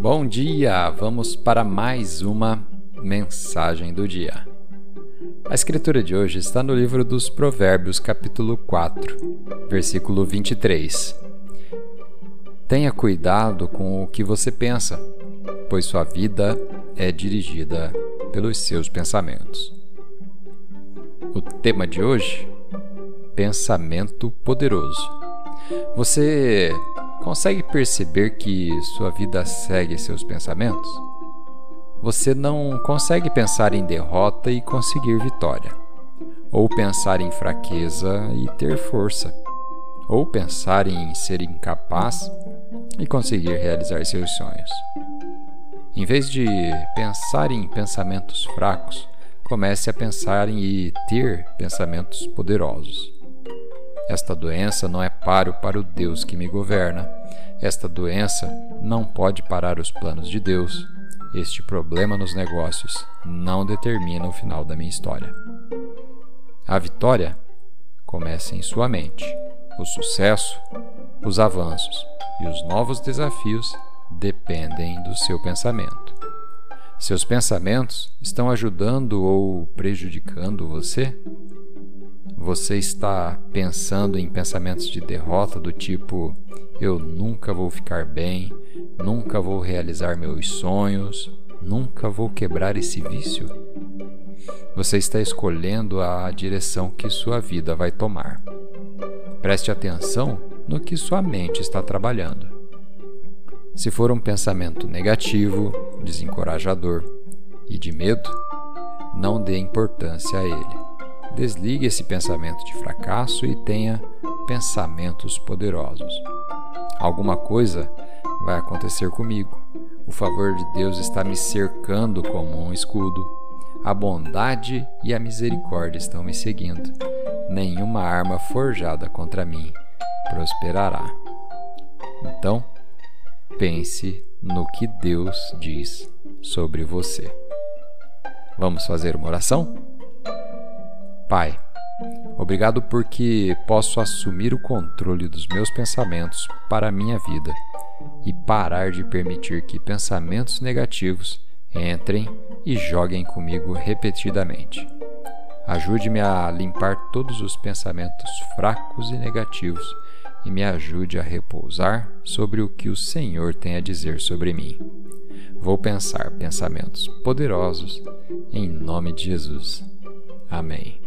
Bom dia! Vamos para mais uma mensagem do dia. A escritura de hoje está no livro dos Provérbios, capítulo 4, versículo 23. Tenha cuidado com o que você pensa, pois sua vida é dirigida pelos seus pensamentos. O tema de hoje: pensamento poderoso. Você Consegue perceber que sua vida segue seus pensamentos? Você não consegue pensar em derrota e conseguir vitória, ou pensar em fraqueza e ter força, ou pensar em ser incapaz e conseguir realizar seus sonhos. Em vez de pensar em pensamentos fracos, comece a pensar em ter pensamentos poderosos. Esta doença não é páreo para o Deus que me governa. Esta doença não pode parar os planos de Deus. Este problema nos negócios não determina o final da minha história. A vitória começa em sua mente. O sucesso, os avanços e os novos desafios dependem do seu pensamento. Seus pensamentos estão ajudando ou prejudicando você? Você está pensando em pensamentos de derrota do tipo: eu nunca vou ficar bem, nunca vou realizar meus sonhos, nunca vou quebrar esse vício? Você está escolhendo a direção que sua vida vai tomar. Preste atenção no que sua mente está trabalhando. Se for um pensamento negativo, desencorajador e de medo, não dê importância a ele. Desligue esse pensamento de fracasso e tenha pensamentos poderosos. Alguma coisa vai acontecer comigo. O favor de Deus está me cercando como um escudo. A bondade e a misericórdia estão me seguindo. Nenhuma arma forjada contra mim prosperará. Então, pense no que Deus diz sobre você. Vamos fazer uma oração? Pai, obrigado porque posso assumir o controle dos meus pensamentos para a minha vida e parar de permitir que pensamentos negativos entrem e joguem comigo repetidamente. Ajude-me a limpar todos os pensamentos fracos e negativos e me ajude a repousar sobre o que o Senhor tem a dizer sobre mim. Vou pensar pensamentos poderosos em nome de Jesus. Amém.